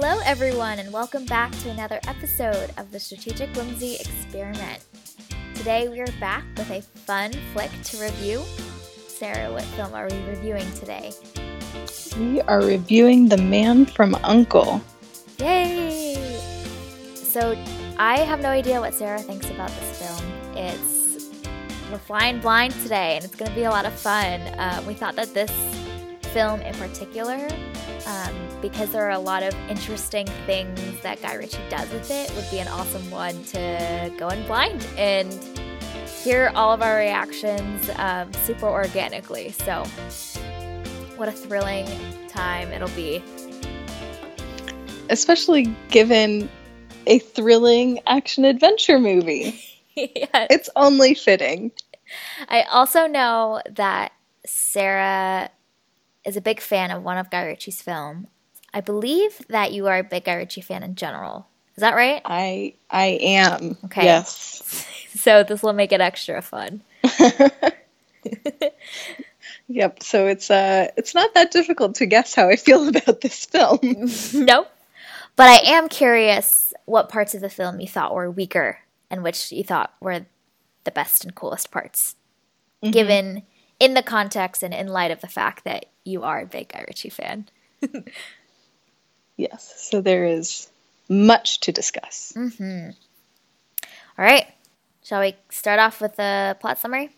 Hello, everyone, and welcome back to another episode of the Strategic Whimsy Experiment. Today, we are back with a fun flick to review. Sarah, what film are we reviewing today? We are reviewing The Man from Uncle. Yay! So, I have no idea what Sarah thinks about this film. It's we're flying blind today, and it's going to be a lot of fun. Uh, we thought that this film in particular um, because there are a lot of interesting things that Guy Ritchie does with it, would be an awesome one to go in blind and hear all of our reactions um, super organically. So, what a thrilling time it'll be. Especially given a thrilling action adventure movie. yes. It's only fitting. I also know that Sarah is a big fan of one of Guy Ritchie's films. I believe that you are a big Guy Ritchie fan in general. Is that right? I I am. Okay. Yes. so this will make it extra fun. yep. So it's uh it's not that difficult to guess how I feel about this film. nope. But I am curious what parts of the film you thought were weaker and which you thought were the best and coolest parts. Mm-hmm. Given in the context and in light of the fact that you are a big Guy Ritchie fan. yes, so there is much to discuss. Mm-hmm. All right, shall we start off with a plot summary?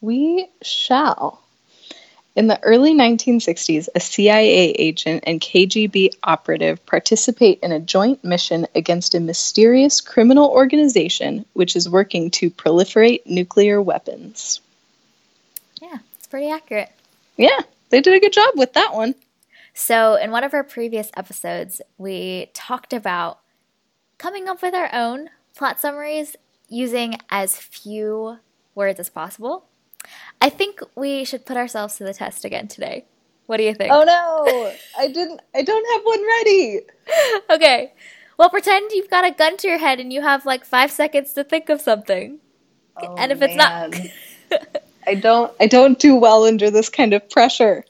We shall. In the early 1960s, a CIA agent and KGB operative participate in a joint mission against a mysterious criminal organization which is working to proliferate nuclear weapons. Yeah, it's pretty accurate. Yeah, they did a good job with that one. So, in one of our previous episodes, we talked about coming up with our own plot summaries using as few words as possible. I think we should put ourselves to the test again today. What do you think? Oh no, I didn't. I don't have one ready. okay. Well, pretend you've got a gun to your head and you have like five seconds to think of something. Oh, and if man. it's not, I don't. I don't do well under this kind of pressure.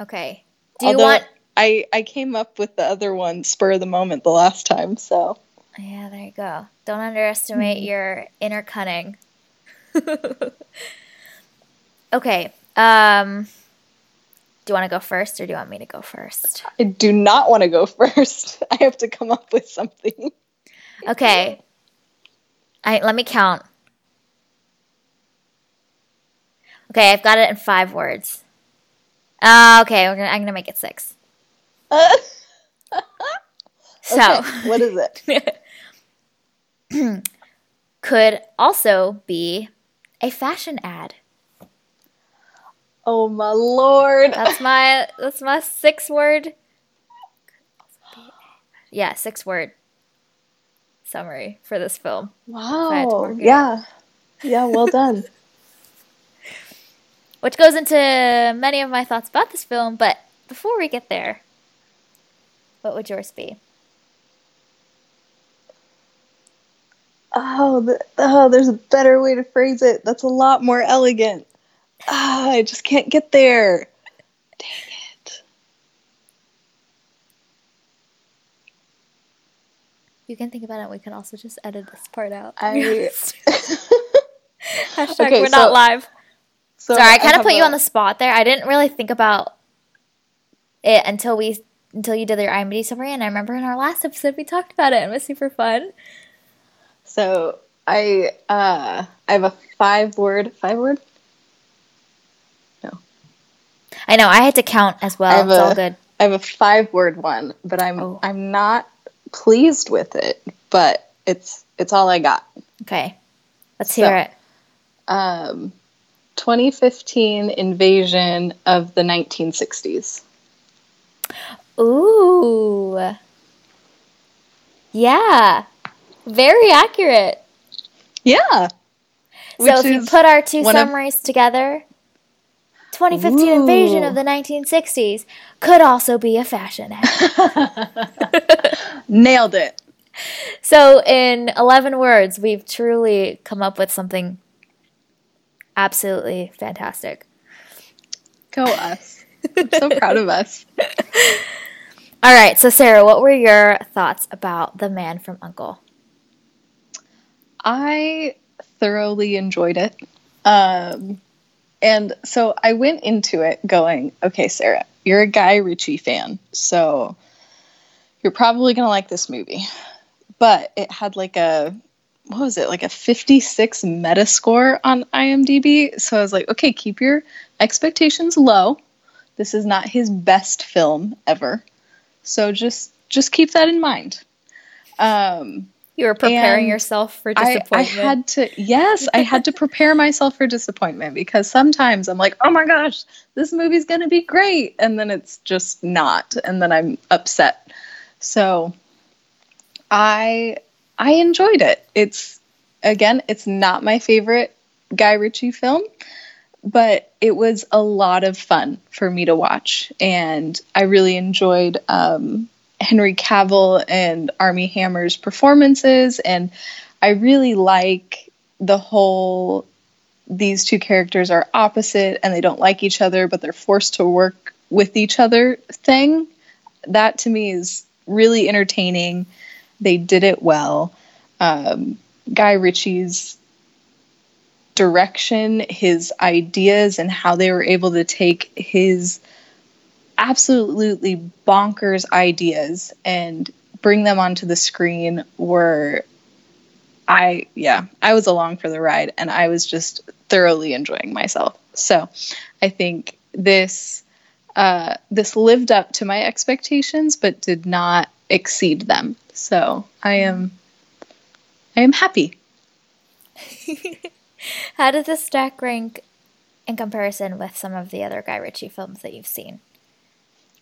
Okay. Do you Although want? I I came up with the other one spur of the moment the last time, so. Yeah, there you go. Don't underestimate mm-hmm. your inner cunning. okay. Um. Do you want to go first, or do you want me to go first? I do not want to go first. I have to come up with something. Okay. I let me count. Okay, I've got it in five words. Uh, okay, gonna, I'm gonna make it six. Uh, so, okay, what is it? could also be a fashion ad. Oh my lord! That's my that's my six word. Yeah, six word summary for this film. Wow! Yeah, yeah, well done which goes into many of my thoughts about this film. But before we get there, what would yours be? Oh, the, oh, there's a better way to phrase it. That's a lot more elegant. Ah, oh, I just can't get there. Dang it. You can think about it. We can also just edit this part out. I... Hashtag okay, we're so, not live. So Sorry, I kind of put a... you on the spot there. I didn't really think about it until we until you did your IMDb summary, and I remember in our last episode we talked about it, and it was super fun. So I uh, I have a five word five word. No, I know I had to count as well. It's a, all good. I have a five word one, but I'm oh. I'm not pleased with it. But it's it's all I got. Okay, let's hear it. Um, 2015 invasion of the 1960s. Ooh. Yeah. Very accurate. Yeah. So Which if you put our two summaries of... together, 2015 Ooh. invasion of the 1960s could also be a fashion ad. Nailed it. So in 11 words, we've truly come up with something absolutely fantastic. Go us. I'm so proud of us. All right, so Sarah, what were your thoughts about The Man from U.N.C.L.E.? I thoroughly enjoyed it. Um, and so I went into it going, okay, Sarah, you're a Guy Ritchie fan, so you're probably going to like this movie. But it had like a, what was it, like a 56 Metascore on IMDb. So I was like, okay, keep your expectations low. This is not his best film ever. So just just keep that in mind. Um, you were preparing yourself for disappointment. I, I had to, yes, I had to prepare myself for disappointment because sometimes I'm like, oh my gosh, this movie's going to be great. And then it's just not. And then I'm upset. So I, I enjoyed it. It's, again, it's not my favorite Guy Ritchie film, but it was a lot of fun for me to watch. And I really enjoyed, um, Henry Cavill and Armie Hammer's performances, and I really like the whole these two characters are opposite and they don't like each other, but they're forced to work with each other thing. That to me is really entertaining. They did it well. Um, Guy Ritchie's direction, his ideas, and how they were able to take his absolutely bonkers ideas and bring them onto the screen were I yeah, I was along for the ride and I was just thoroughly enjoying myself. So, I think this uh, this lived up to my expectations but did not exceed them. So, I am I am happy. How does this stack rank in comparison with some of the other Guy Ritchie films that you've seen?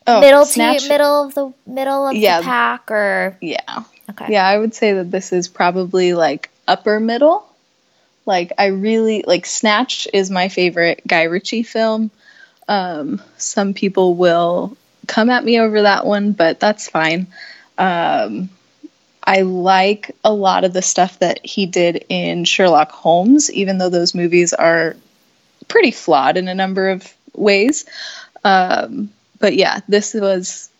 Oh, middle Snatch, middle of the middle of yeah, the pack, or yeah, okay, yeah. I would say that this is probably like upper middle. Like I really like Snatch is my favorite Guy Ritchie film. Um, some people will come at me over that one, but that's fine. Um, I like a lot of the stuff that he did in Sherlock Holmes, even though those movies are pretty flawed in a number of ways. Um, but yeah, this was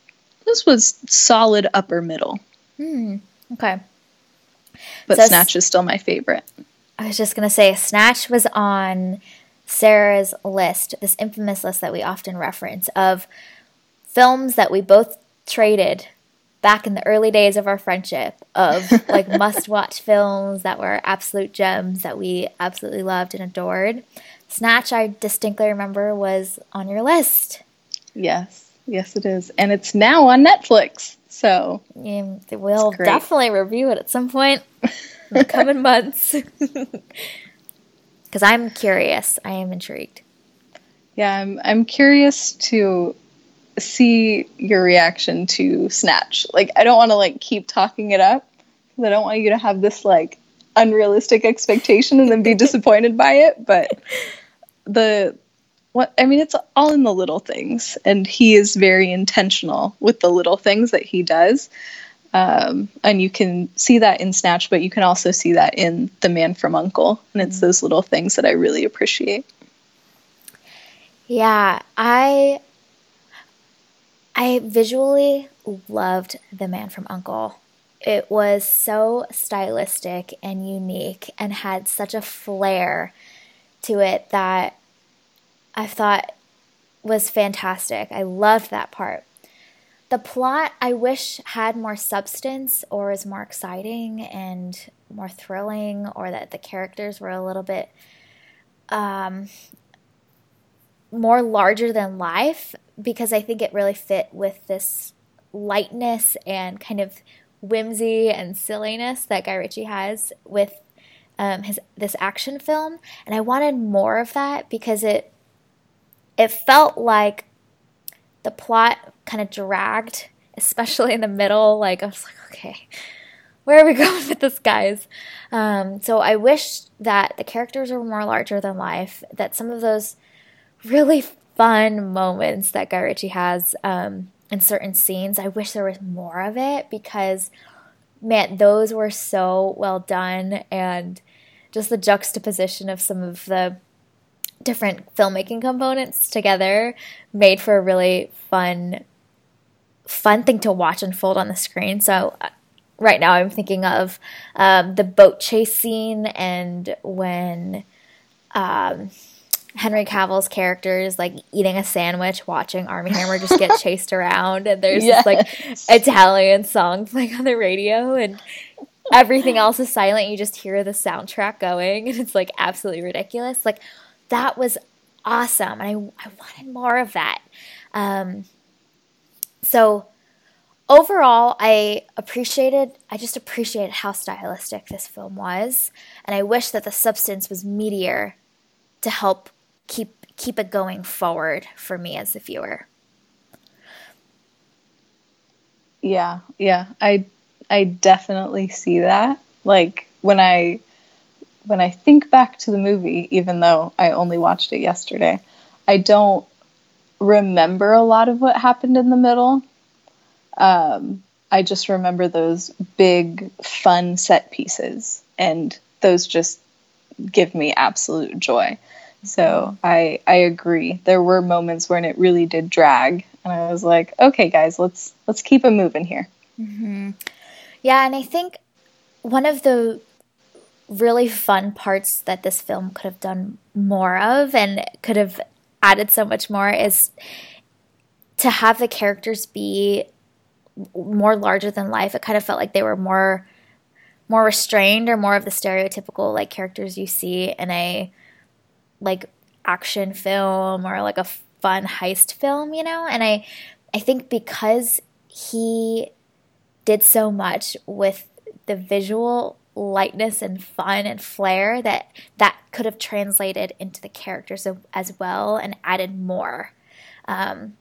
this was solid upper middle. Hmm. Okay. But so Snatch is still my favorite. I was just gonna say Snatch was on Sarah's list, this infamous list that we often reference of films that we both traded back in the early days of our friendship of like must watch films that were absolute gems that we absolutely loved and adored. Snatch, I distinctly remember, was on your list. Yes, yes, it is, and it's now on Netflix. So yeah, we'll definitely review it at some point in the coming months. Because I'm curious, I am intrigued. Yeah, I'm. I'm curious to see your reaction to Snatch. Like, I don't want to like keep talking it up because I don't want you to have this like unrealistic expectation and then be disappointed by it. But the what I mean, it's all in the little things, and he is very intentional with the little things that he does. Um, and you can see that in Snatch, but you can also see that in The Man from U.N.C.L.E., and it's mm-hmm. those little things that I really appreciate. Yeah, I I visually loved The Man from Uncle. It was so stylistic and unique and had such a flair to it that I thought was fantastic. I loved that part. The plot, I wish, had more substance or was more exciting and more thrilling, or that the characters were a little bit um, more larger than life, because I think it really fit with this lightness and kind of whimsy and silliness that Guy Ritchie has with um, his this action film, and I wanted more of that because it it felt like the plot kind of dragged, especially in the middle. Like I was like, okay, where are we going with this, guys? Um, so I wish that the characters were more larger than life. That some of those really fun moments that Guy Ritchie has um, in certain scenes, I wish there was more of it because, man, those were so well done and just the juxtaposition of some of the different filmmaking components together made for a really fun fun thing to watch unfold on the screen. So uh, right now I'm thinking of um, the boat chase scene and when um, Henry Cavill's character is like eating a sandwich, watching Armie Hammer just get chased around, and there's yes. this like Italian song playing on the radio, and everything else is silent. You just hear the soundtrack going, and it's like absolutely ridiculous. Like that was awesome, and I I wanted more of that. Um, so overall, I appreciated, I just appreciated how stylistic this film was, and I wish that the substance was meatier to help keep keep it going forward for me as the viewer. Yeah, yeah, I I definitely see that. Like when I when I think back to the movie, even though I only watched it yesterday, I don't remember a lot of what happened in the middle. Um, I just remember those big, fun set pieces, and those just give me absolute joy. So I I agree. There were moments when it really did drag, and I was like, okay, guys, let's let's keep it moving here. Mm-hmm. Yeah, and I think one of the really fun parts that this film could have done more of, and could have added so much more, is to have the characters be more larger than life. It kind of felt like they were more more restrained or more of the stereotypical like characters you see in a like action film or like a fun heist film, you know? And I I think because he did so much with the visual lightness and fun and flair that that could have translated into the characters as well and added more. Um,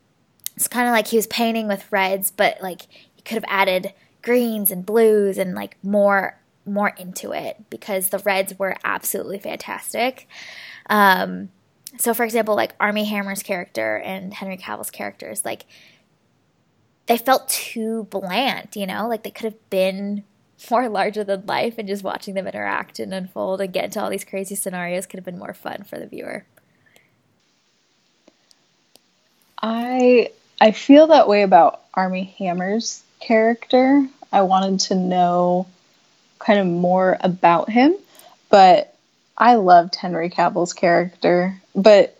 it's kind of like he was painting with reds, but like he could have added greens and blues and like more more into it because the reds were absolutely fantastic. Um, so, for example, like Armie Hammer's character and Henry Cavill's characters, like they felt too bland, you know, like they could have been more larger than life, and just watching them interact and unfold and get into all these crazy scenarios could have been more fun for the viewer. I I feel that way about Armie Hammer's character. I wanted to know kind of more about him, but I loved Henry Cavill's character, but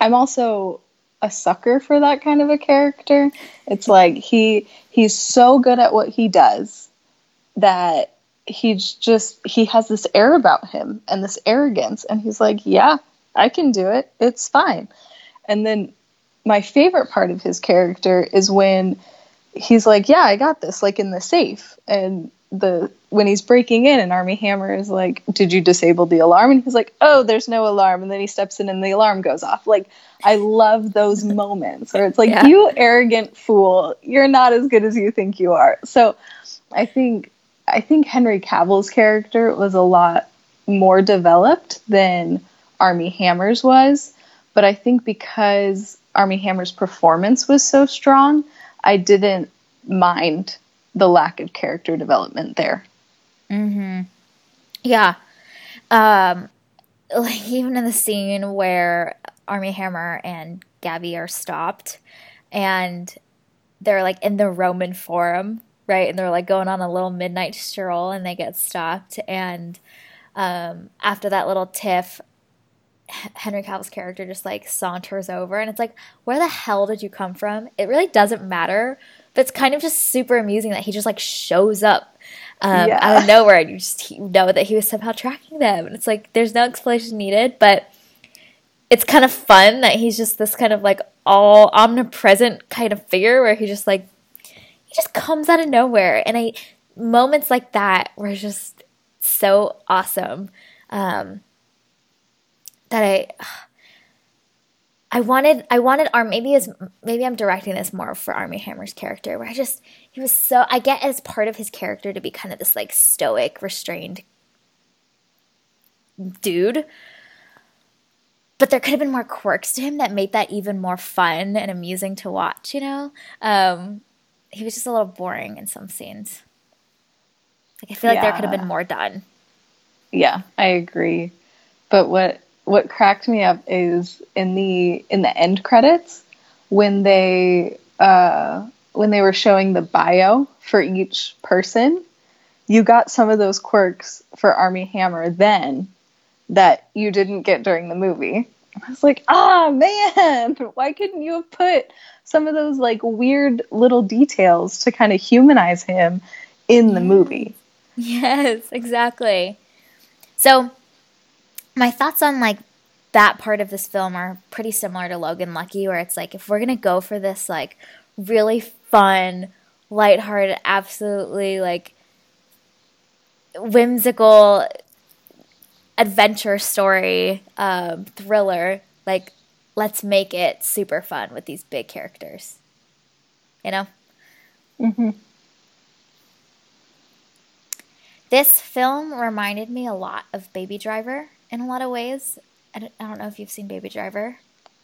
I'm also a sucker for that kind of a character. It's like he he's so good at what he does that he's just he has this air about him and this arrogance and he's like, "Yeah, I can do it. It's fine." And then my favorite part of his character is when he's like, "Yeah, I got this," like in the safe, and the when he's breaking in and Armie Hammer is like, "Did you disable the alarm?" and he's like, "Oh, there's no alarm." And then he steps in and the alarm goes off. Like I love those moments where it's like, yeah. "You arrogant fool, you're not as good as you think you are." So, I think I think Henry Cavill's character was a lot more developed than Armie Hammer's was, but I think because Armie Hammer's performance was so strong, I didn't mind the lack of character development there. Mm-hmm. Yeah. Um, like even in the scene where Armie Hammer and Gaby are stopped and they're like in the Roman Forum, right? And they're like going on a little midnight stroll and they get stopped. And um, after that little tiff, Henry Cavill's character just like saunters over and it's like, where the hell did you come from? It really doesn't matter but it's kind of just super amusing that he just like shows up um, yeah. out of nowhere and you just know that he was somehow tracking them. And it's like there's no explanation needed, but it's kind of fun that he's just this kind of like all omnipresent kind of figure where he just like he just comes out of nowhere. And I moments like that were just so awesome um, that I I wanted I wanted Arm maybe as maybe I'm directing this more for Armie Hammer's character where I just he was so I get as part of his character to be kind of this like stoic, restrained dude. But there could have been more quirks to him that made that even more fun and amusing to watch, you know? Um, he was just a little boring in some scenes. Like I feel like there could have been more done. Yeah, I agree. But what what cracked me up is in the in the end credits when they uh, when they were showing the bio for each person, you got some of those quirks for Armie Hammer then that you didn't get during the movie. I was like, ah, man, why couldn't you have put some of those like weird little details to kind of humanize him in the movie? Yes, exactly. So, my thoughts on like that part of this film are pretty similar to Logan Lucky, where it's like if we're gonna go for this like really fun, lighthearted, absolutely like whimsical adventure story um, thriller, like let's make it super fun with these big characters. You know. Mm-hmm. This film reminded me a lot of Baby Driver in a lot of ways. I don't, I don't know if you've seen Baby Driver.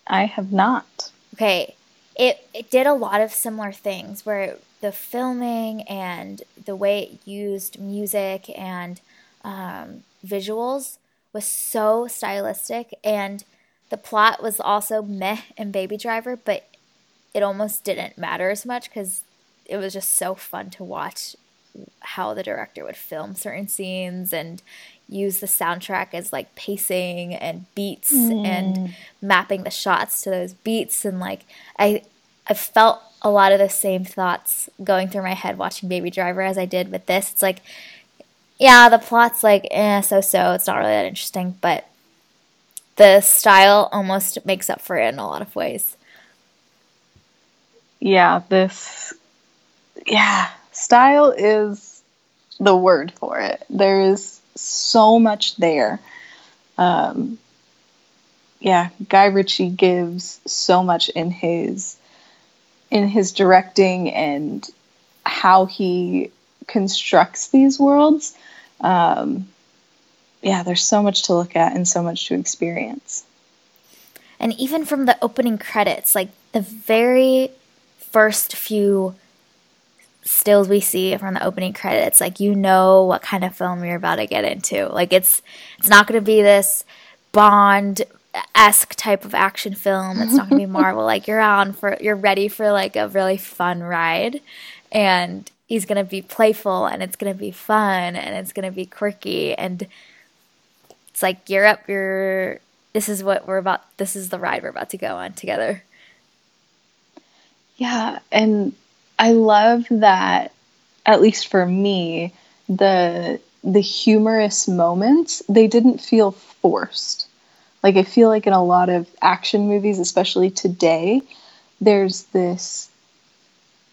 I have not. Okay. It, it did a lot of similar things where the filming and the way it used music and um, visuals was so stylistic and the plot was also meh in Baby Driver, but it almost didn't matter as much because it was just so fun to watch how the director would film certain scenes and use the soundtrack as like pacing and beats mm. and mapping the shots to those beats and like I I felt a lot of the same thoughts going through my head watching Baby Driver as I did with this. It's like yeah, the plot's like eh so so, it's not really that interesting, but the style almost makes up for it in a lot of ways. Yeah, this yeah, style is the word for it. There is so much there. Um, yeah, Guy Ritchie gives so much in his in his directing and how he constructs these worlds. Um, yeah, there's so much to look at and so much to experience. And even from the opening credits, like the very first few stills we see from the opening credits, like you know what kind of film you're about to get into. Like it's it's not going to be this Bond esque type of action film. It's not going to be Marvel. like you're on for you're ready for like a really fun ride, and he's going to be playful and it's going to be fun and it's going to be quirky and it's like you're up. You're this is what we're about. This is the ride we're about to go on together. Yeah, and I love that at least for me, the the humorous moments, they didn't feel forced. Like I feel like in a lot of action movies, especially today, there's this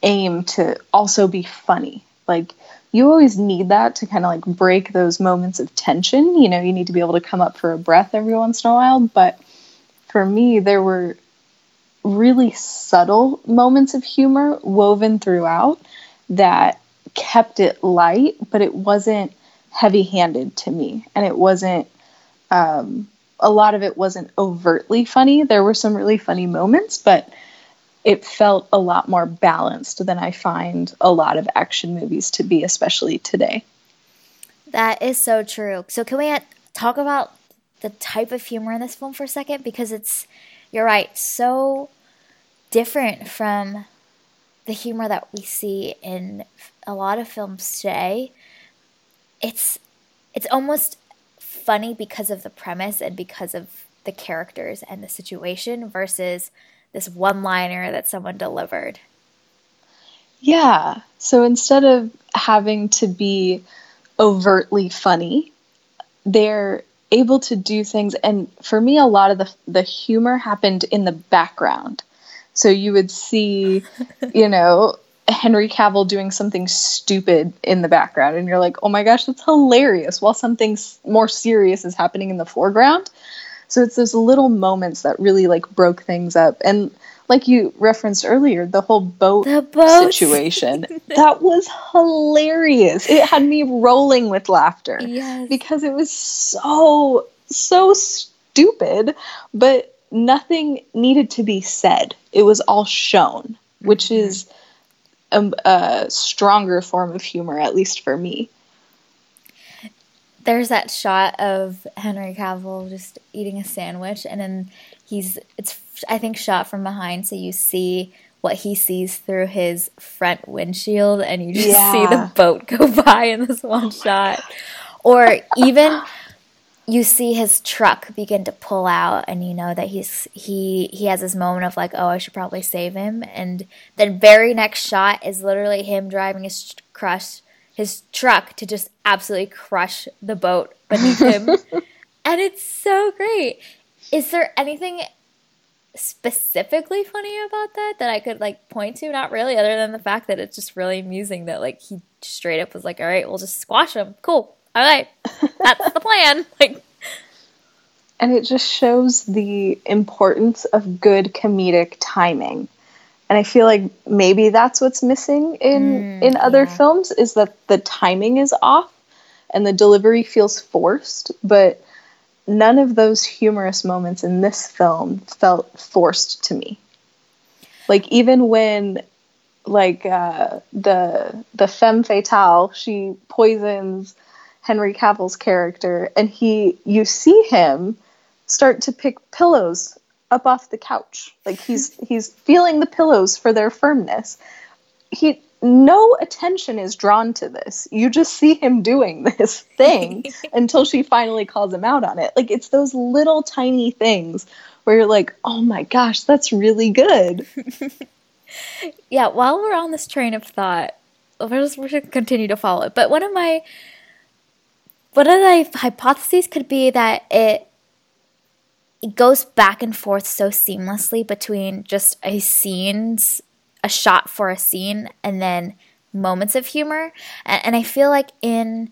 aim to also be funny. Like you always need that to kind of like break those moments of tension. You know, you need to be able to come up for a breath every once in a while. But for me, there were really subtle moments of humor woven throughout that kept it light, but it wasn't heavy handed to me. And it wasn't, um, a lot of it wasn't overtly funny. There were some really funny moments, but it felt a lot more balanced than I find a lot of action movies to be, especially today. That is so true. So, can we talk about the type of humor in this film for a second? Because it's, you're right, so different from the humor that we see in a lot of films today. It's it's almost funny because of the premise and because of the characters and the situation versus this one liner that someone delivered. Yeah. So instead of having to be overtly funny, they're able to do things and for me a lot of the the humor happened in the background. So you would see, you know, Henry Cavill doing something stupid in the background and you're like, "Oh my gosh, that's hilarious." While something more serious is happening in the foreground. So it's those little moments that really like broke things up. And like you referenced earlier, the whole boat, the boat. situation, that was hilarious. It had me rolling with laughter yes. because it was so, so stupid, but nothing needed to be said. It was all shown, which mm-hmm. is a, a stronger form of humor, at least for me there's that shot of Henry Cavill just eating a sandwich, and then he's it's I think shot from behind, so you see what he sees through his front windshield and you just yeah. see the boat go by in this one shot. Or even you see his truck begin to pull out and you know that he's he he has this moment of like oh i should probably save him. And the very next shot is literally him driving his crush his truck to just absolutely crush the boat beneath him. And it's so great. Is there anything specifically funny about that that i could like point to? Not really other than the fact that it's just really amusing that like he straight up was like all right we'll just squash him. Cool all right, that's the plan. Like, and it just shows the importance of good comedic timing. And I feel like maybe that's what's missing in mm, in other yeah. films is that the timing is off and the delivery feels forced, but none of those humorous moments in this film felt forced to me. Like even when like uh, the the femme fatale, she poisons Henry Cavill's character, and he you see him start to pick pillows up off the couch. Like he's he's feeling the pillows for their firmness. He no attention is drawn to this. You just see him doing this thing until she finally calls him out on it. Like it's those little tiny things where you're like, "Oh my gosh, that's really good." yeah, while we're on this train of thought, we're just we're going to continue to follow it. But one of my one of the hypotheses could be that it it goes back and forth so seamlessly between just a scenes a shot for a scene and then moments of humor? And, and i feel like in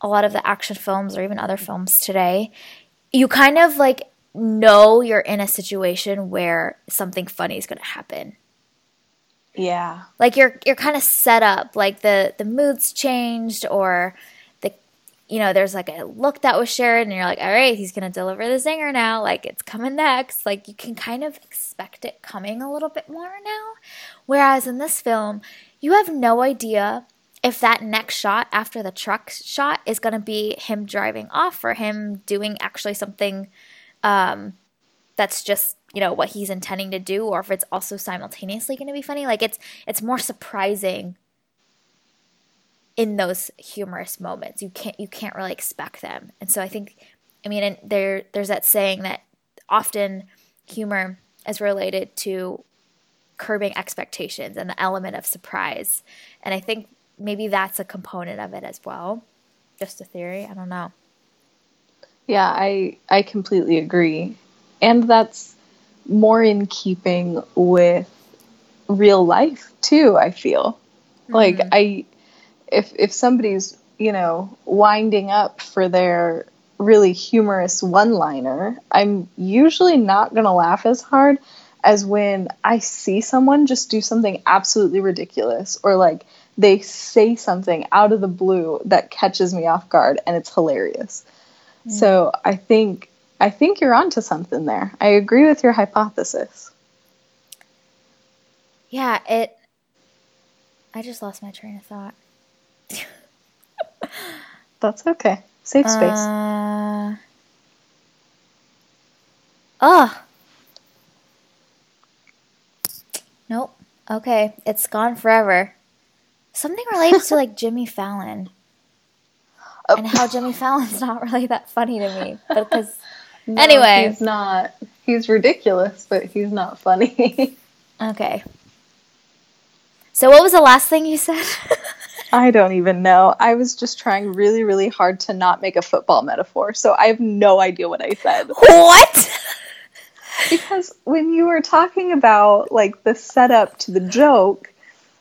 a lot of the action films or even other films today you kind of like know you're in a situation where something funny is going to happen. Yeah. Like you're you're kind of set up like the the mood's changed or you know, there's like a look that was shared, and you're like, all right, he's going to deliver the zinger now. Like, it's coming next. Like, you can kind of expect it coming a little bit more now. Whereas in this film, you have no idea if that next shot after the truck shot is going to be him driving off or him doing actually something um, that's just you know what he's intending to do or if it's also simultaneously going to be funny like it's it's more surprising in those humorous moments. You can't you can't really expect them. And so I think I mean and there there's that saying that often humor is related to curbing expectations and the element of surprise. And I think maybe that's a component of it as well. Just a theory, I don't know. Yeah, I I completely agree. And that's more in keeping with real life too, I feel. Mm-hmm. Like I if if somebody's you know winding up for their really humorous one liner, I'm usually not going to laugh as hard as when I see someone just do something absolutely ridiculous or like they say something out of the blue that catches me off guard and it's hilarious. Mm. So I think I think you're onto something there. I agree with your hypothesis. Yeah, it I just lost my train of thought. That's okay. Safe space. Uh, oh. Nope. Okay. It's gone forever. Something related to like Jimmy Fallon. Oh. And how Jimmy Fallon's not really that funny to me. Because no, anyway. He's not. He's ridiculous, but he's not funny. okay. So what was the last thing you said? I don't even know. I was just trying really, really hard to not make a football metaphor, so I have no idea what I said. What? because when you were talking about like the setup to the joke,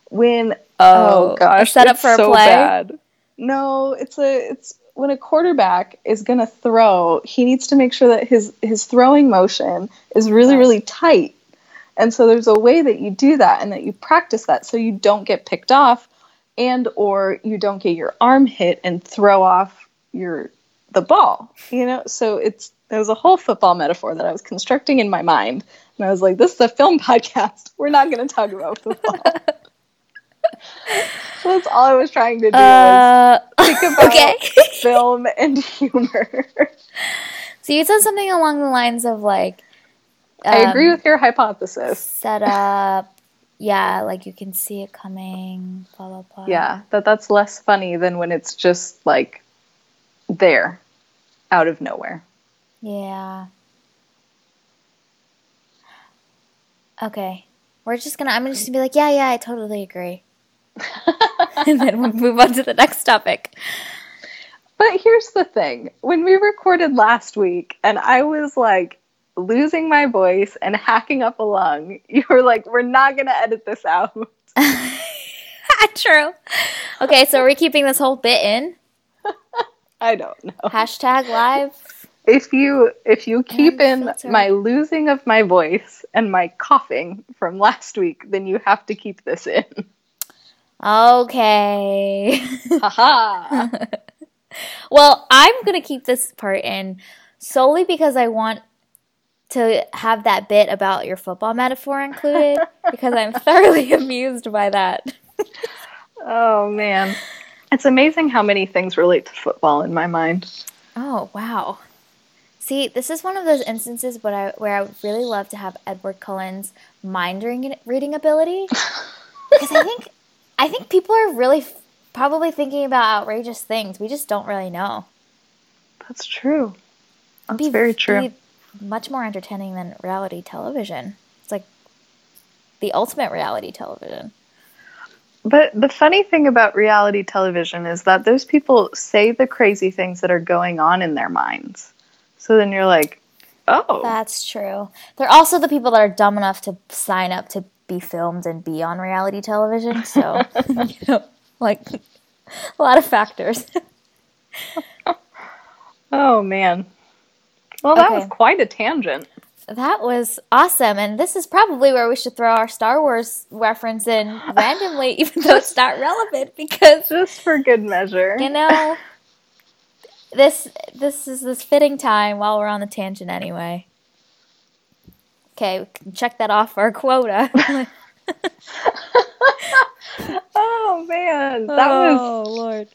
when oh, oh gosh, setup for so a play. Bad. No, it's a it's when a quarterback is going to throw, he needs to make sure that his his throwing motion is really really tight. And so there's a way that you do that and that you practice that so you don't get picked off and or you don't get your arm hit and throw off your the ball you know? So it's there was a whole football metaphor that i was constructing in my mind. And i was like this is a film podcast. We're not going to talk about football. So that's all i was trying to do uh, was think about okay. film and humor. So you said something along the lines of like um, i agree um, with your hypothesis. set up yeah, like you can see it coming, blah blah blah. Yeah, that that's less funny than when it's just like there, out of nowhere. Yeah. Okay. We're just gonna I'm just gonna be like, yeah, yeah, I totally agree. and then we'll move on to the next topic. But here's the thing. When we recorded last week and I was like losing my voice and hacking up a lung, you were like, we're not gonna edit this out. True. Okay, so we're we keeping this whole bit in? I don't know. Hashtag live. If you if you keep in my losing of my voice and my coughing from last week, then you have to keep this in. Okay. Haha. well, I'm going to keep this part in solely because I want to have that bit about your football metaphor included because I'm thoroughly amused by that. oh man. It's amazing how many things relate to football in my mind. Oh, wow. See, this is one of those instances where I, where I would really love to have Edward Cullen's mind reading, ability because I think I think people are really f- probably thinking about outrageous things. We just don't really know. That's true. That's Be- very true. be much more entertaining than reality television. It's like the ultimate reality television. But the funny thing about reality television is that those people say the crazy things that are going on in their minds. So then you're like, oh, That's true. They're also the people that are dumb enough to sign up to be filmed and be on reality television. So, you know, like a lot of factors. oh man. Well, that Okay. was quite a tangent. That was awesome. And this is probably where we should throw our Star Wars reference in randomly, even though it's not relevant because, Just for good measure. you know, this this is this fitting time while we're on the tangent anyway. Okay, we can check that off our quota. oh man, that oh, was. oh Lord.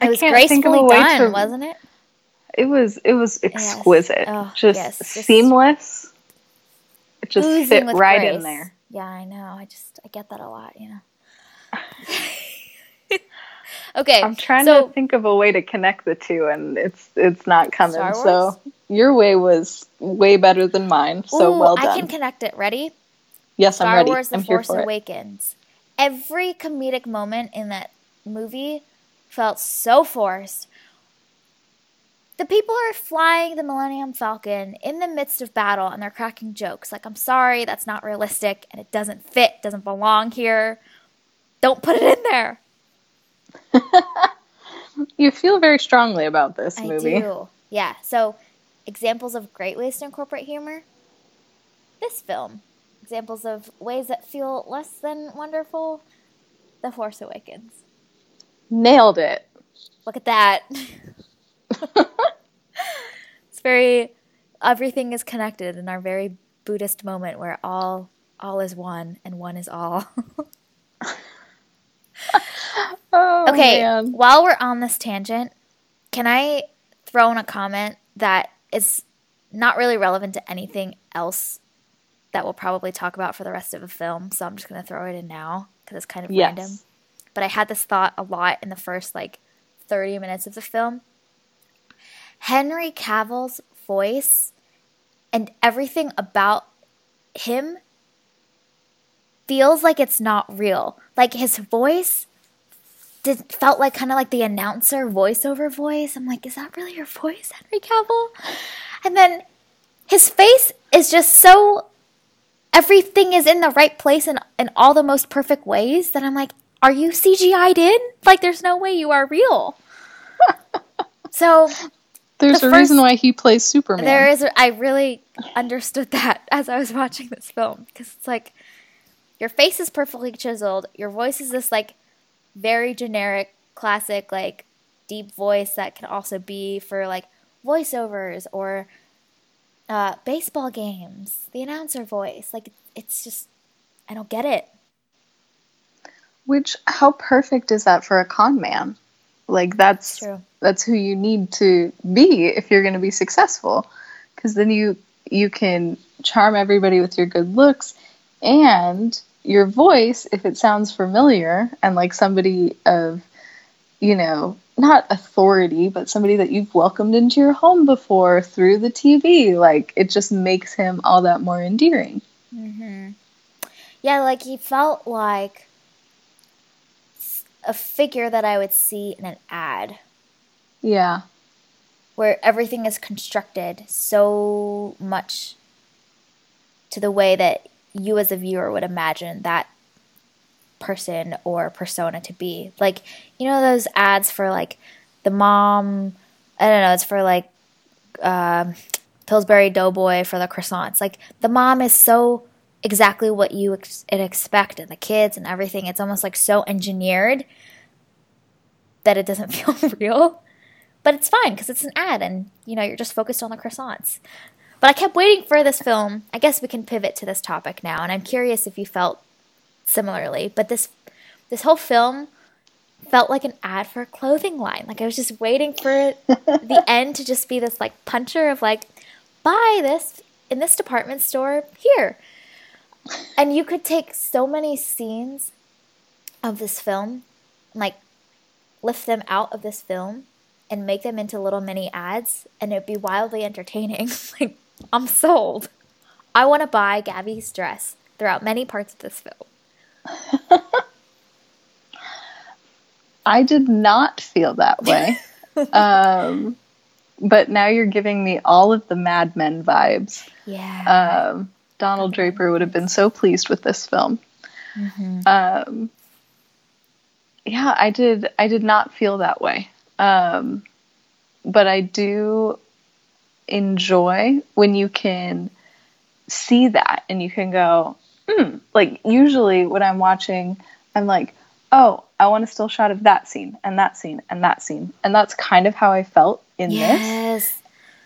I It was can't think of a gracefully done, to- wasn't it? It was. It was exquisite. Oh, just yes, seamless. It just fit right grace. in there. Yeah, I know. I just I get that a lot, you know. okay. I'm trying so, to think of a way to connect the two, and it's it's not coming. So your way was way better than mine. So Ooh, well done. I can connect it. Ready? yes, I'm Star ready. Wars: The I'm here Force for it. Awakens. Every comedic moment in that movie felt so forced. The people are flying the Millennium Falcon in the midst of battle and they're cracking jokes like, I'm sorry, that's not realistic and it doesn't fit, doesn't belong here. Don't put it in there. You feel very strongly about this I movie. do. Yeah. So, examples of great ways to incorporate humor. This film. Examples of ways that feel less than wonderful. The Force Awakens. Nailed it. Look at that. it's very everything is connected in our very Buddhist moment where all all is one and one is all. Oh okay, man. while we're on this tangent, can I throw in a comment that is not really relevant to anything else that we'll probably talk about for the rest of the film? So I'm just going to throw it in now because it's kind of Yes. random. But I had this thought a lot in the first like 30 minutes of the film. Henry Cavill's voice and everything about him feels like it's not real. Like his voice did felt like kind of like the announcer voiceover voice. I'm like, is that really your voice, Henry Cavill? And then his face is just so everything is in the right place in in all the most perfect ways that I'm like, are you CGI'd in? Like there's no way you are real. so There's the a reason why he plays Superman. there is I really understood that as I was watching this film because it's like your face is perfectly chiseled, your voice is this like very generic classic like deep voice that can also be for like voiceovers or uh, baseball games, the announcer voice. Like it's just I don't get it. Which how perfect is that for a con man? Like that's True. That's who you need to be if you're going to be successful because then you you can charm everybody with your good looks And your voice, if it sounds familiar and like somebody of, you know, not authority, but somebody that you've welcomed into your home before through the TV, like it just makes him all that more endearing. Mm-hmm. Yeah, like he felt like a figure that I would see in an ad. Yeah. Where everything is constructed so much to the way that you as a viewer would imagine that person or persona to be. Like, you know, those ads for like the mom, I don't know, it's for like uh, Pillsbury Doughboy for the croissants. Like, the mom is so exactly what you ex- expect, and the kids and everything. It's almost like so engineered that it doesn't feel real. But it's fine because it's an ad and, you know, you're just focused on the croissants. But I kept waiting for this film. I guess we can pivot to this topic now, and I'm curious if you felt similarly. But this this whole film felt like an ad for a clothing line. Like I was just waiting for the end to just be this like puncher of like, buy this in this department store here. And you could take so many scenes of this film, like lift them out of this film and make them into little mini ads, and it'd be wildly entertaining. like I'm sold. I want to buy Gaby's dress throughout many parts of this film. I did not feel that way. um, but now you're giving me all of the Mad Men vibes. Yeah. Um, Donald Draper would have been so pleased with this film. Mm-hmm. Um, yeah, I did. I did not feel that way. Um, but I do enjoy when you can see that and you can go, hmm. Like usually when I'm watching, I'm like, oh, I want a still shot of that scene and that scene and that scene. And that's kind of how I felt in yes. this.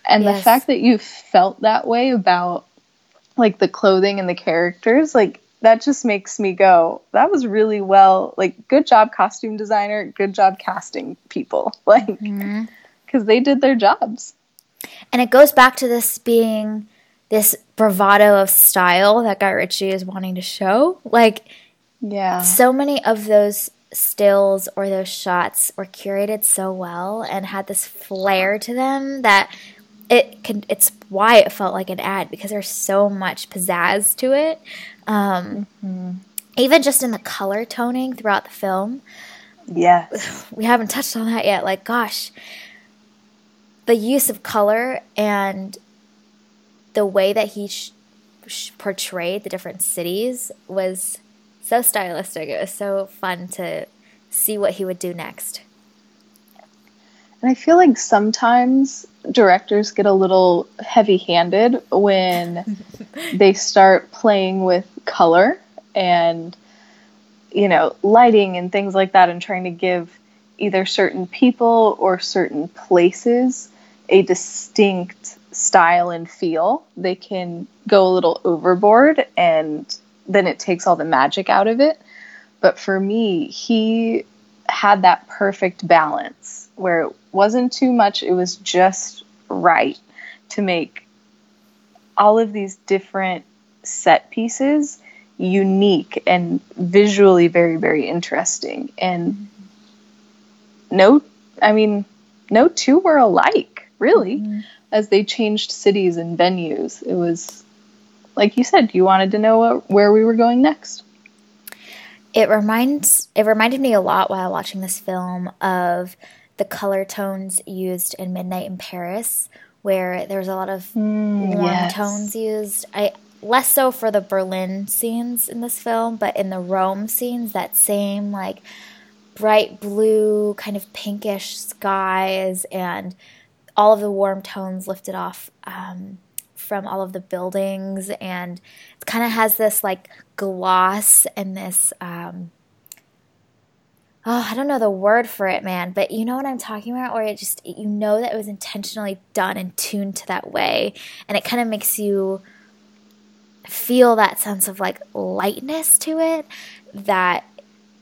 And yes. the fact that you felt that way about like the clothing and the characters, like that just makes me go, that was really well, like good job costume designer, good job casting people. Like mm-hmm. cuz they did their jobs. And it goes back to this being this bravado of style that Guy Ritchie is wanting to show. Like, yeah, so many of those stills or those shots were curated so well and had this flair to them that it can. It's why it felt like an ad because there's so much pizzazz to it. Um, mm-hmm. Even just in the color toning throughout the film. yeah we haven't touched on that yet. Like, gosh, the use of color and the way that he sh- sh- portrayed the different cities was so stylistic. It was so fun to see what he would do next. And I feel like sometimes directors get a little heavy handed when they start playing with color and, you know, lighting and things like that and trying to give either certain people or certain places a distinct style and feel, they can go a little overboard and then it takes all the magic out of it. But for me, he had that perfect balance where it wasn't too much, it was just right to make all of these different set pieces unique and visually very, very interesting. And no, I mean, no two were alike really, mm-hmm. as they changed cities and venues. It was, like you said, you wanted to know what, where we were going next. It reminds it reminded me a lot while watching this film of the color tones used in Midnight in Paris, where there's a lot of mm, warm yes. tones used. I less so for the Berlin scenes in this film, but in the Rome scenes, that same like bright blue, kind of pinkish skies and all of the warm tones lifted off um, from all of the buildings, and it kind of has this like gloss and this. Um, oh, I don't know the word for it, man, but you know what I'm talking about, where it just you know that it was intentionally done and tuned to that way, and it kind of makes you feel that sense of like lightness to it that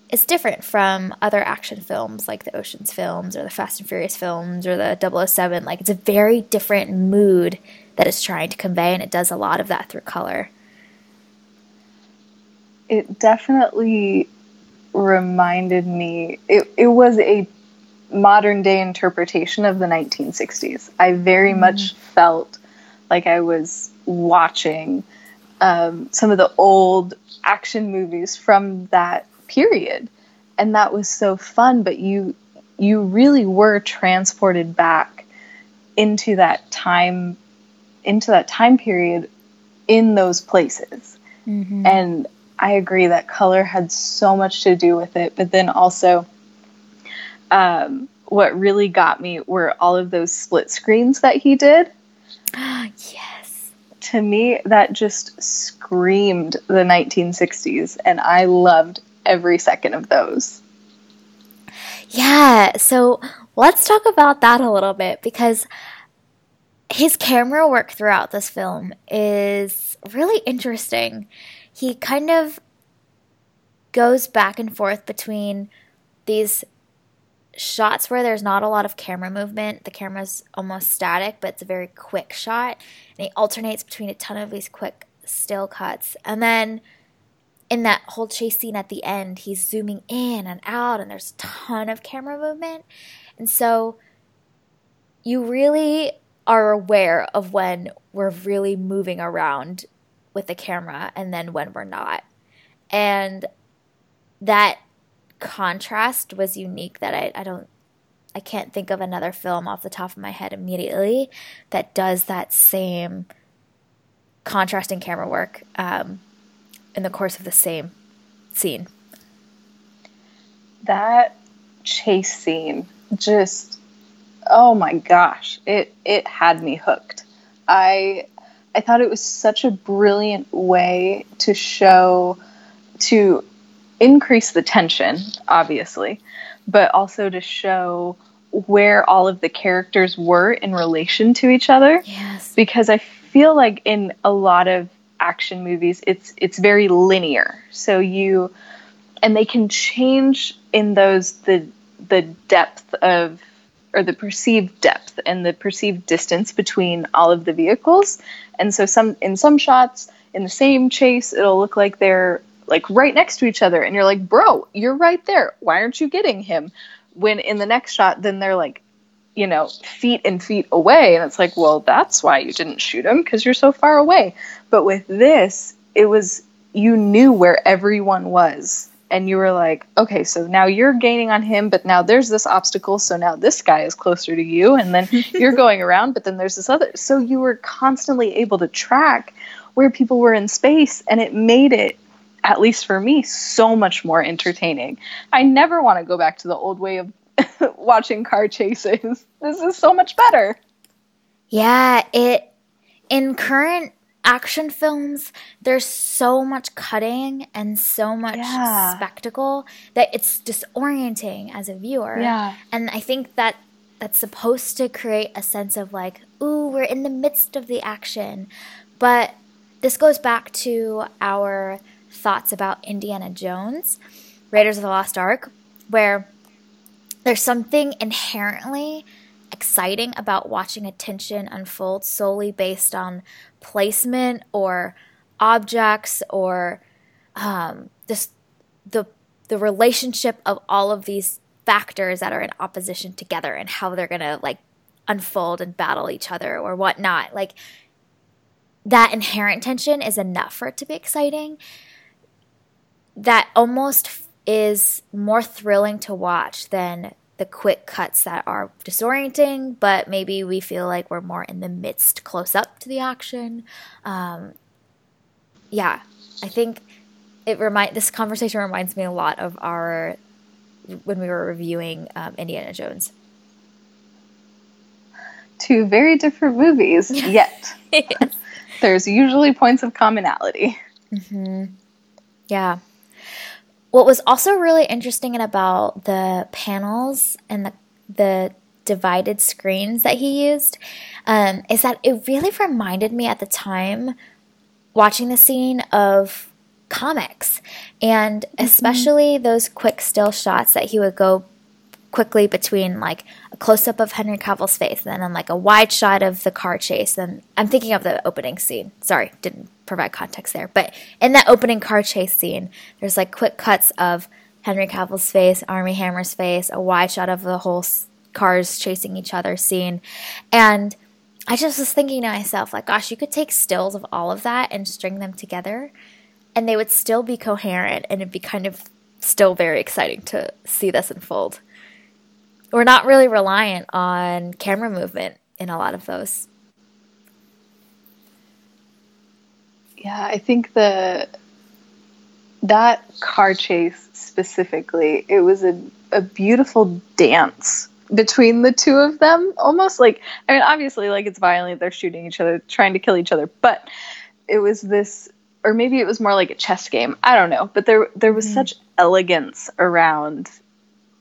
is different from other action films like the Oceans films or the Fast and Furious films or the 007. Like it's a very different mood that it's trying to convey, and it does a lot of that through color. it definitely reminded me it, it was a modern day interpretation of the 1960s. I very mm. much felt like I was watching um, some of the old action movies from that period, and that was so fun. But you you really were transported back into that time into that time period in those places. Mm-hmm. And I agree that color had so much to do with it, but then also um, what really got me were all of those split screens that he did. yes. To me, that just screamed the 1960s, and I loved every second of those. Yeah, so let's talk about that a little bit because his camera work throughout this film is really interesting. He kind of goes back and forth between these shots where there's not a lot of camera movement. The camera's almost static, but it's a very quick shot. And he alternates between a ton of these quick still cuts. And then in that whole chase scene at the end, he's zooming in and out, and there's a ton of camera movement. And so you really are aware of when we're really moving around with the camera and then when we're not. And that contrast was unique that I, I don't I can't think of another film off the top of my head immediately that does that same contrasting camera work um, in the course of the same scene. That chase scene just oh my gosh, it it had me hooked. I I thought it was such a brilliant way to show to increase the tension, obviously, but also to show where all of the characters were in relation to each other. Yes. Because I feel like in a lot of action movies it's it's very linear. So you and they can change in those the the depth of or the perceived depth and the perceived distance between all of the vehicles. And so some in some shots in the same chase it'll look like they're like right next to each other and you're like, "Bro, you're right there. Why aren't you getting him?" When in the next shot then they're like you know, feet and feet away. And it's like, well, that's why you didn't shoot him because you're so far away. But with this, it was, you knew where everyone was and you were like, okay, so now you're gaining on him, but now there's this obstacle, so now this guy is closer to you, and then you're going around, but then there's this other. So you were constantly able to track where people were in space, and it made it, at least for me, so much more entertaining. I never want to go back to the old way of watching car chases. This is so much better. Yeah, it in current action films, there's so much cutting and so much yeah. spectacle that it's disorienting as a viewer. Yeah. And I think that that's supposed to create a sense of like, ooh, we're in the midst of the action. But this goes back to our thoughts about Indiana Jones, Raiders of the Lost Ark, where there's something inherently exciting about watching a tension unfold solely based on placement or objects or um, just the the relationship of all of these factors that are in opposition together and how they're gonna like unfold and battle each other or whatnot. Like that inherent tension is enough for it to be exciting. That almost is more thrilling to watch than the quick cuts that are disorienting, but maybe we feel like we're more in the midst, close up to the action. Um, yeah, I think it remind this conversation reminds me a lot of our when we were reviewing um, Indiana Jones. Two very different movies, yet yes. there's usually points of commonality. Mm-hmm. Yeah. What was also really interesting about the panels and the the divided screens that he used um, is that it really reminded me at the time watching the scene of comics and mm-hmm. especially those quick still shots that he would go quickly between like a close up of Henry Cavill's face and then like a wide shot of the car chase and I'm thinking of the opening scene. Sorry, didn't provide context there. But in that opening car chase scene, there's like quick cuts of Henry Cavill's face, Armie Hammer's face, a wide shot of the whole cars chasing each other scene. And I just was thinking to myself, like, gosh, you could take stills of all of that and string them together, and they would still be coherent, and it'd be kind of still very exciting to see this unfold. We're not really reliant on camera movement in a lot of those. Yeah, I think the that car chase specifically, it was a, a beautiful dance between the two of them almost like i mean obviously like it's violent they're shooting each other trying to kill each other but it was this or maybe it was more like a chess game i don't know but there there was mm. such elegance around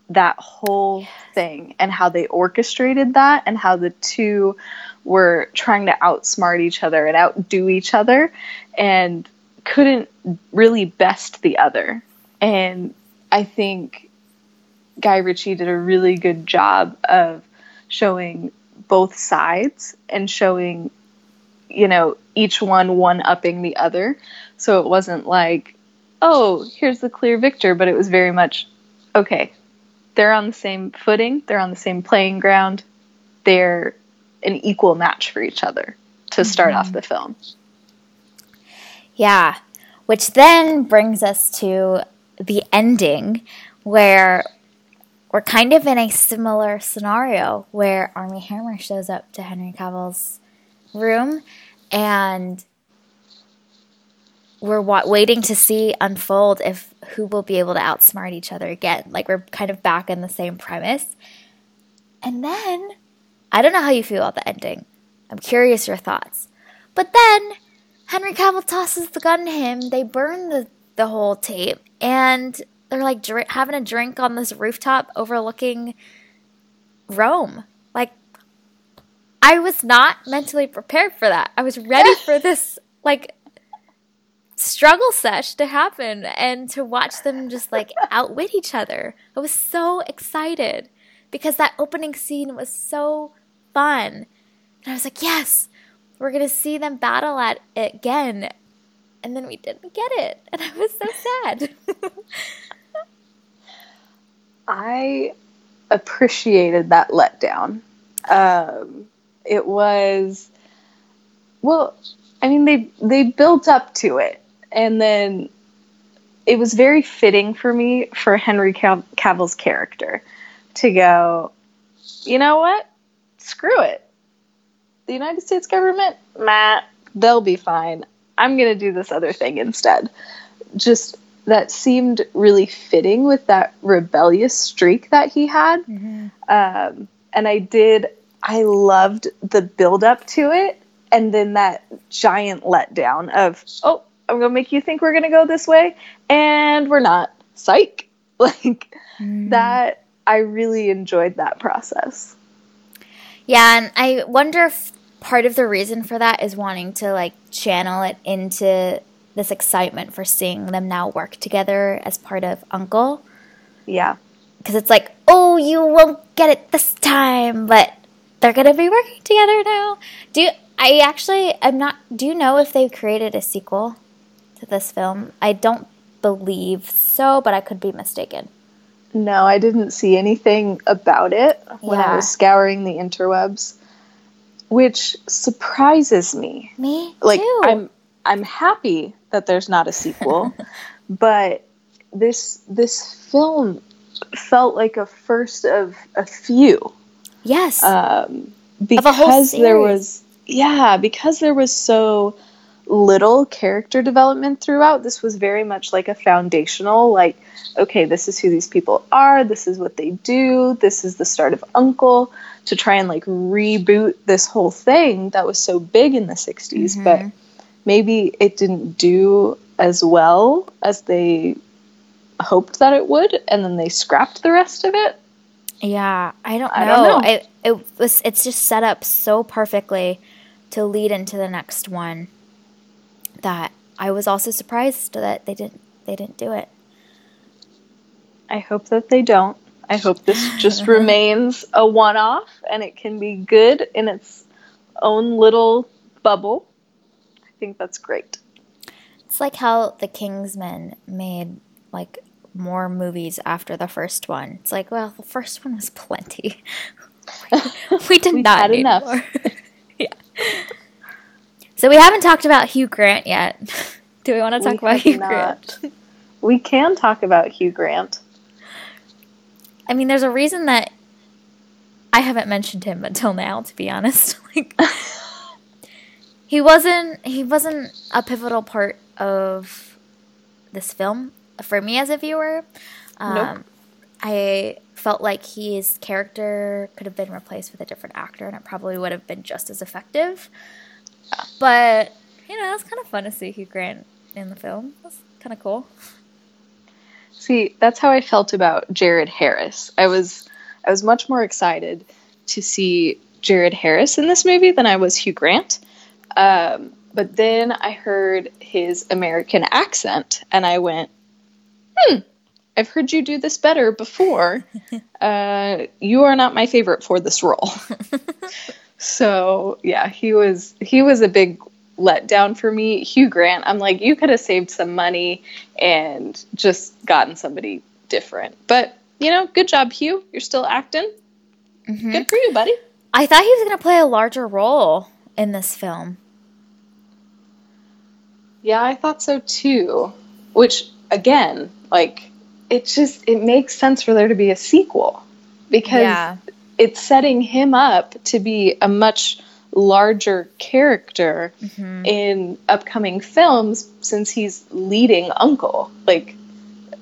that whole thing and how they orchestrated that and how the two were trying to outsmart each other and outdo each other and couldn't really best the other and i think Guy Ritchie did a really good job of showing both sides and showing, you know, each one one upping the other. So it wasn't like, oh, here's the clear victor, but it was very much, okay, they're on the same footing, they're on the same playing ground, they're an equal match for each other to start mm-hmm. off the film. Yeah, which then brings us to the ending where we're kind of in a similar scenario where Armie Hammer shows up to Henry Cavill's room and we're wa- waiting to see unfold if who will be able to outsmart each other again. Like we're kind of back in the same premise. And then I don't know how you feel about the ending. I'm curious your thoughts. But then Henry Cavill tosses the gun to him. They burn the the whole tape and they're like dr- having a drink on this rooftop overlooking Rome. Like, I was not mentally prepared for that. I was ready for this, like, struggle sesh to happen and to watch them just like outwit each other. I was so excited because that opening scene was so fun. And I was like, yes, we're going to see them battle at it again. And then we didn't get it. And I was so sad. I appreciated that letdown. Um, it was well, I mean they they built up to it, and then it was very fitting for me for Henry Cav- Cavill's character to go. You know what? Screw it. The United States government, Matt, they'll be fine. I'm gonna do this other thing instead. Just that seemed really fitting with that rebellious streak that he had. Mm-hmm. Um, and I did, I loved the build up to it. And then that giant letdown of, oh, I'm going to make you think we're going to go this way. And we're not. Psych. Like mm-hmm. that, I really enjoyed that process. Yeah. And I wonder if part of the reason for that is wanting to like channel it into this excitement for seeing them now work together as part of U.N.C.L.E. Yeah. Because it's like, oh, you won't get it this time, but they're gonna be working together now. Do you, I actually? I'm not. Do you know if they've created a sequel to this film? I don't believe so, but I could be mistaken. No, I didn't see anything about it when yeah. I was scouring the interwebs, which surprises me. Me like, too. I'm I'm happy that there's not a sequel, but this this film felt like a first of a few. Yes. Um, because there was yeah, because there was so little character development throughout. This was very much like a foundational like okay, this is who these people are, this is what they do, this is the start of U.N.C.L.E to try and like reboot this whole thing that was so big in the 60s, mm-hmm. but maybe it didn't do as well as they hoped that it would and then they scrapped the rest of it yeah i don't know, I don't know. It, it was it's just set up so perfectly to lead into the next one that i was also surprised that they didn't they didn't do it i hope that they don't i hope this just remains a one-off and it can be good in its own little bubble I think that's great. It's like how the Kingsman made like more movies after the first one. It's like, well, the first one was plenty. we did We've not had need enough. more. yeah. So we haven't talked about Hugh Grant yet. Do we want to talk We about Hugh Grant? We can talk about Hugh Grant. I mean, there's a reason that I haven't mentioned him until now, to be honest. like, he wasn't he wasn't a pivotal part of this film for me as a viewer. Um, Nope. I felt like his character could have been replaced with a different actor, and it probably would have been just as effective. But you know, it's kind of fun to see Hugh Grant in the film. That's kind of cool. See, that's how I felt about Jared Harris. I was I was much more excited to see Jared Harris in this movie than I was Hugh Grant. Um, but then I heard his American accent, and I went, "Hmm, I've heard you do this better before. Uh, you are not my favorite for this role." so yeah, he was he was a big letdown for me. Hugh Grant, I'm like, you could have saved some money and just gotten somebody different. But you know, good job, Hugh. You're still acting. Mhm. Good for you, buddy. I thought he was going to play a larger role in this film. Yeah, I thought so too. Which again, like it just it makes sense for there to be a sequel because Yeah. It's setting him up to be a much larger character Mhm. in upcoming films since he's leading U.N.C.L.E. Like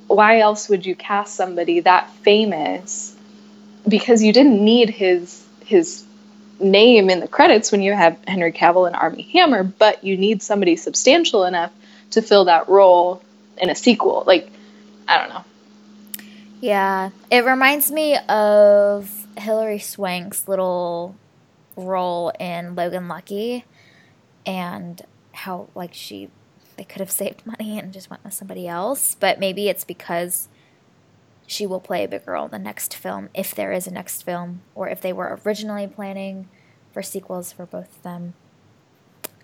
why else would you cast somebody that famous because you didn't need his his name in the credits when you have Henry Cavill and Armie Hammer, but you need somebody substantial enough to fill that role in a sequel. Like, I don't know. Yeah. It reminds me of Hilary Swank's little role in Logan Lucky and how, like, she, they could have saved money and just went with somebody else. But maybe it's because she will play a big role in the next film, if there is a next film, or if they were originally planning for sequels for both of them.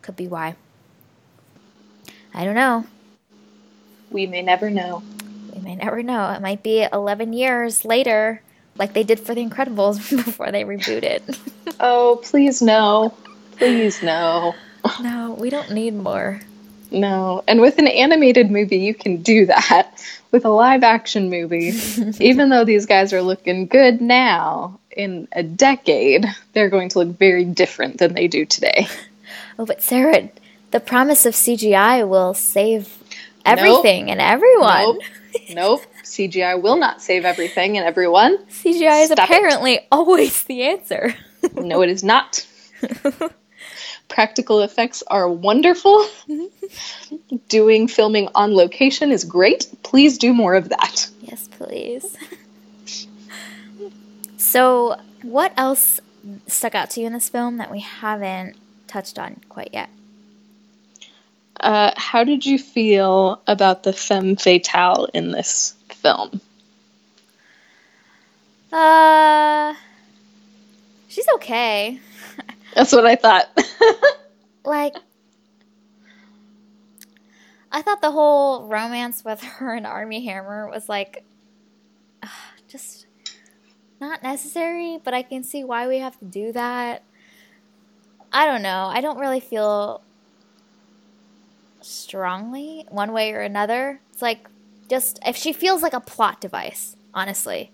Could be why. I don't know. We may never know. We may never know. It might be 11 years later, like they did for The Incredibles before they rebooted. Oh, please no. Please no. no, we don't need more. No. And with an animated movie, you can do that. With a live action movie, even though these guys are looking good now, in a decade, they're going to look very different than they do today. Oh, but Sarah, the promise of CGI will save everything and everyone. Nope. Nope. CGI will not save everything and everyone. CGI is Stop it. apparently always the answer. No, it is not. Practical effects are wonderful. Doing filming on location is great. Please do more of that. yes, please. so, what else stuck out to you in this film that we haven't touched on quite yet? Uh, how did you feel about the femme fatale in this film? Uh, she's okay. That's what I thought. Like, I thought the whole romance with her and Armie Hammer was like, uh, just not necessary, but I can see why we have to do that. I don't know. I don't really feel strongly one way or another. It's like, just, if she feels like a plot device, honestly.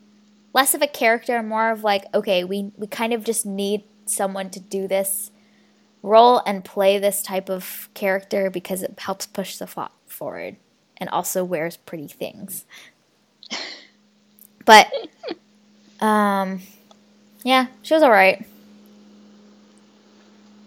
Less of a character, more of like, okay, we, we kind of just need someone to do this role and play this type of character because it helps push the plot forward and also wears pretty things. But um yeah, she was alright.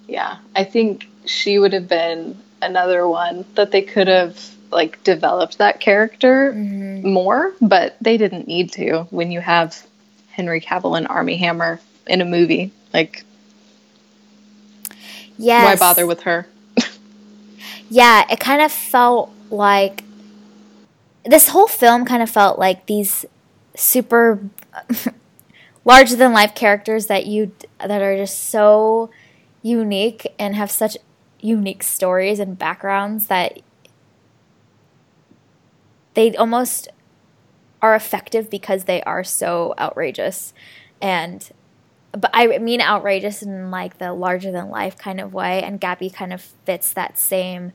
yeah, I think she would have been another one that they could have like developed that character mm-hmm. more, but they didn't need to when you have Henry Cavill and Armie Hammer in a movie. Like, Yes. why bother with her? Yeah, it kind of felt like this whole film kind of felt like these super larger than life characters that you that are just so unique and have such unique stories and backgrounds that they almost are effective because they are so outrageous. And but I mean outrageous in like the larger than life kind of way. And Gaby kind of fits that same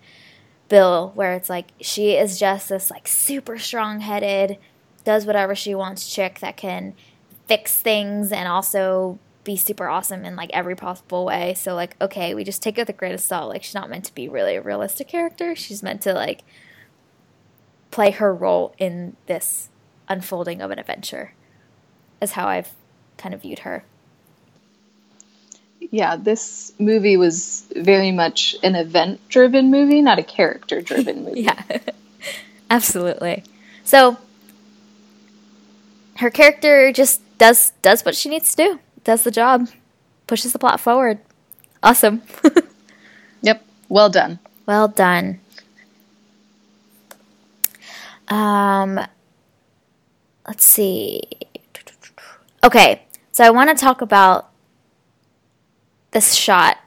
bill where it's like she is just this like super strong-headed does whatever she wants chick that can fix things and also be super awesome in like every possible way. So like, okay, we just take it with a grain of salt. Like she's not meant to be really a realistic character. She's meant to like play her role in this unfolding of an adventure. Is how I've kind of viewed her. Yeah, this movie was very much an event driven movie, not a character driven movie. yeah. Absolutely. So her character just does does what she needs to do does the job, pushes the plot forward. Awesome. yep. Well done. Well done. Um, let's see. Okay, so I want to talk about this shot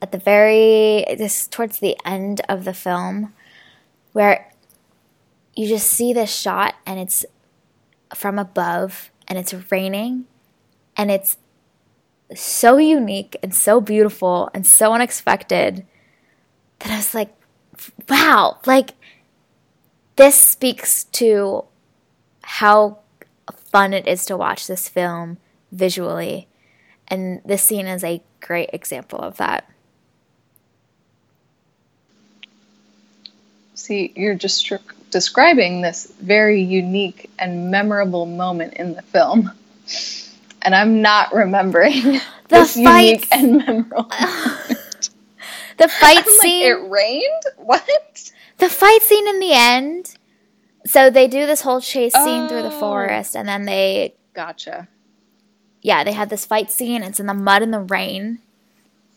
at the very this towards the end of the film where you just see this shot and it's from above and it's raining and it's so unique and so beautiful and so unexpected that I was like, wow, like this speaks to how fun it is to watch this film visually. And this scene is a great example of that. See, you're just describing this very unique and memorable moment in the film and I'm not remembering the this unique and memorable. the fight I'm scene. Like, it rained. What? The fight scene in the end. So they do this whole chase scene oh. through the oh. forest, and then they. Gotcha. Yeah, they have this fight scene. It's in the mud and the rain,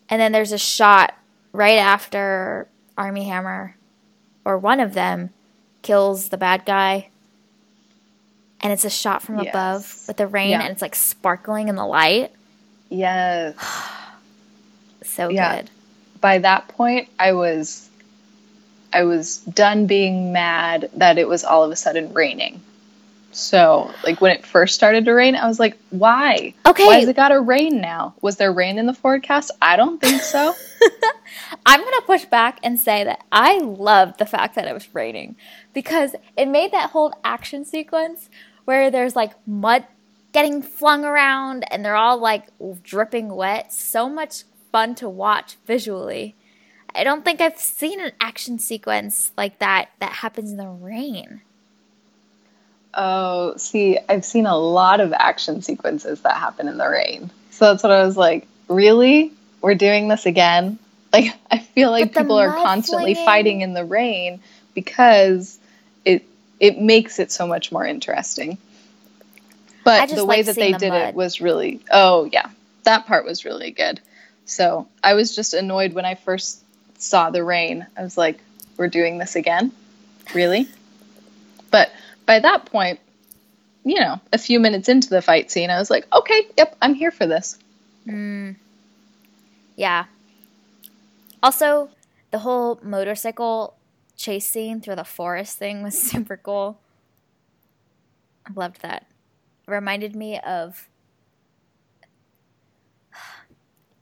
and then there's a shot right after Armie Hammer, or one of them, kills the bad guy and it's a shot from yes. above with the rain yeah. and it's like sparkling in the light. Yes. so yeah. good. By that point, I was I was done being mad that it was all of a sudden raining. So, like when it first started to rain, I was like, "Why? Okay, why has it got to rain now? Was there rain in the forecast? I don't think so." I'm gonna push back and say that I loved the fact that it was raining because it made that whole action sequence where there's like mud getting flung around and they're all like dripping wet. So much fun to watch visually. I don't think I've seen an action sequence like that that happens in the rain. Oh, see, I've seen a lot of action sequences that happen in the rain. So that's what I was like, really? We're doing this again? Like, I feel like people are constantly flinging. fighting in the rain because it makes it so much more interesting. But the way that they the did mud. it was really oh yeah, that part was really good. So I was just annoyed when I first saw the rain. I was like, we're doing this again? Really? But by that point, you know, a few minutes into the fight scene, I was like, okay, yep, I'm here for this. Mm. Yeah. Also, the whole motorcycle chase scene through the forest thing was super cool. I loved that. It reminded me of.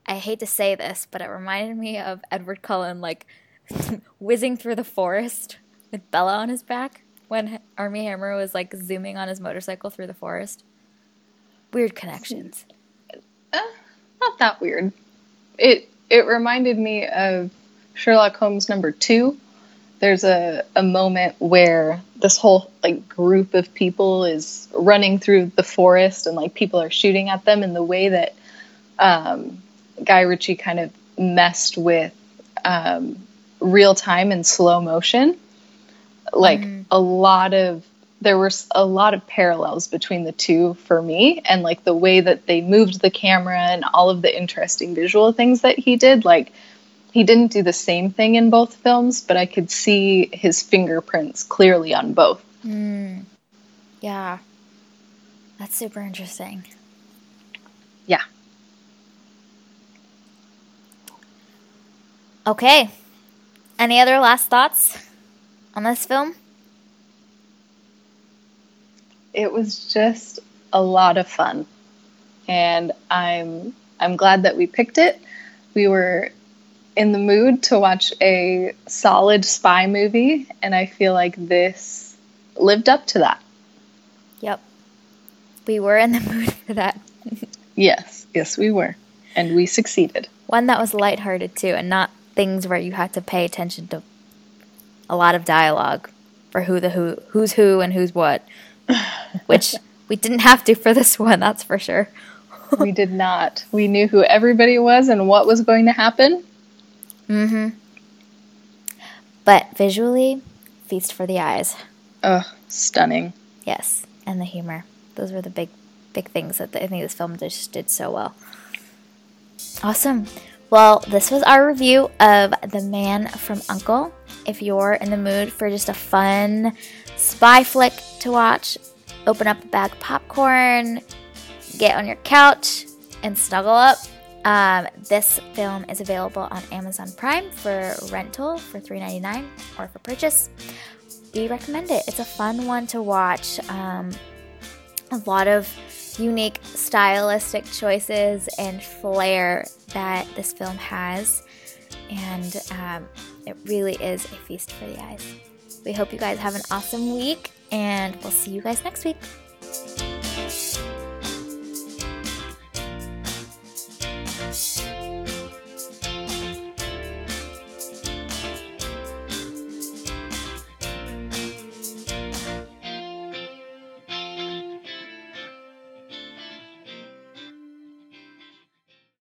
I hate to say this, but it reminded me of Edward Cullen, like whizzing through the forest with Bella on his back when Armie Hammer was like zooming on his motorcycle through the forest. Weird connections. Uh, not that weird. It it reminded me of Sherlock Holmes number two there's a, a moment where this whole like group of people is running through the forest and like people are shooting at them and the way that um, Guy Ritchie kind of messed with um, real time and slow motion like mm. a lot of there were a lot of parallels between the two for me and like the way that they moved the camera and all of the interesting visual things that he did like he didn't do the same thing in both films, but I could see his fingerprints clearly on both. Mm. Yeah. That's super interesting. Yeah. Okay. Any other last thoughts on this film? it was just a lot of fun. And I'm I'm glad that we picked it. We were in the mood to watch a solid spy movie, and I feel like this lived up to that. Yep. We were in the mood for that. yes, yes, we were. And we succeeded. One that was lighthearted too, and not things where you had to pay attention to a lot of dialogue for who the who who's who and who's what. Which we didn't have to for this one, that's for sure. we did not. We knew who everybody was and what was going to happen. Mm-hmm. But visually, feast for the eyes. Oh, stunning. Yes, and the humor. Those were the big, big things that the, I think this film just did so well. Awesome. Well, this was our review of The Man from U.N.C.L.E. If you're in the mood for just a fun spy flick to watch, open up a bag of popcorn, get on your couch, and snuggle up. Um, this film is available on Amazon Prime for rental for $3.99 or for purchase. We recommend it. It's a fun one to watch. Um, a lot of unique stylistic choices and flair that this film has, and um, it really is a feast for the eyes. We hope you guys have an awesome week, and we'll see you guys next week.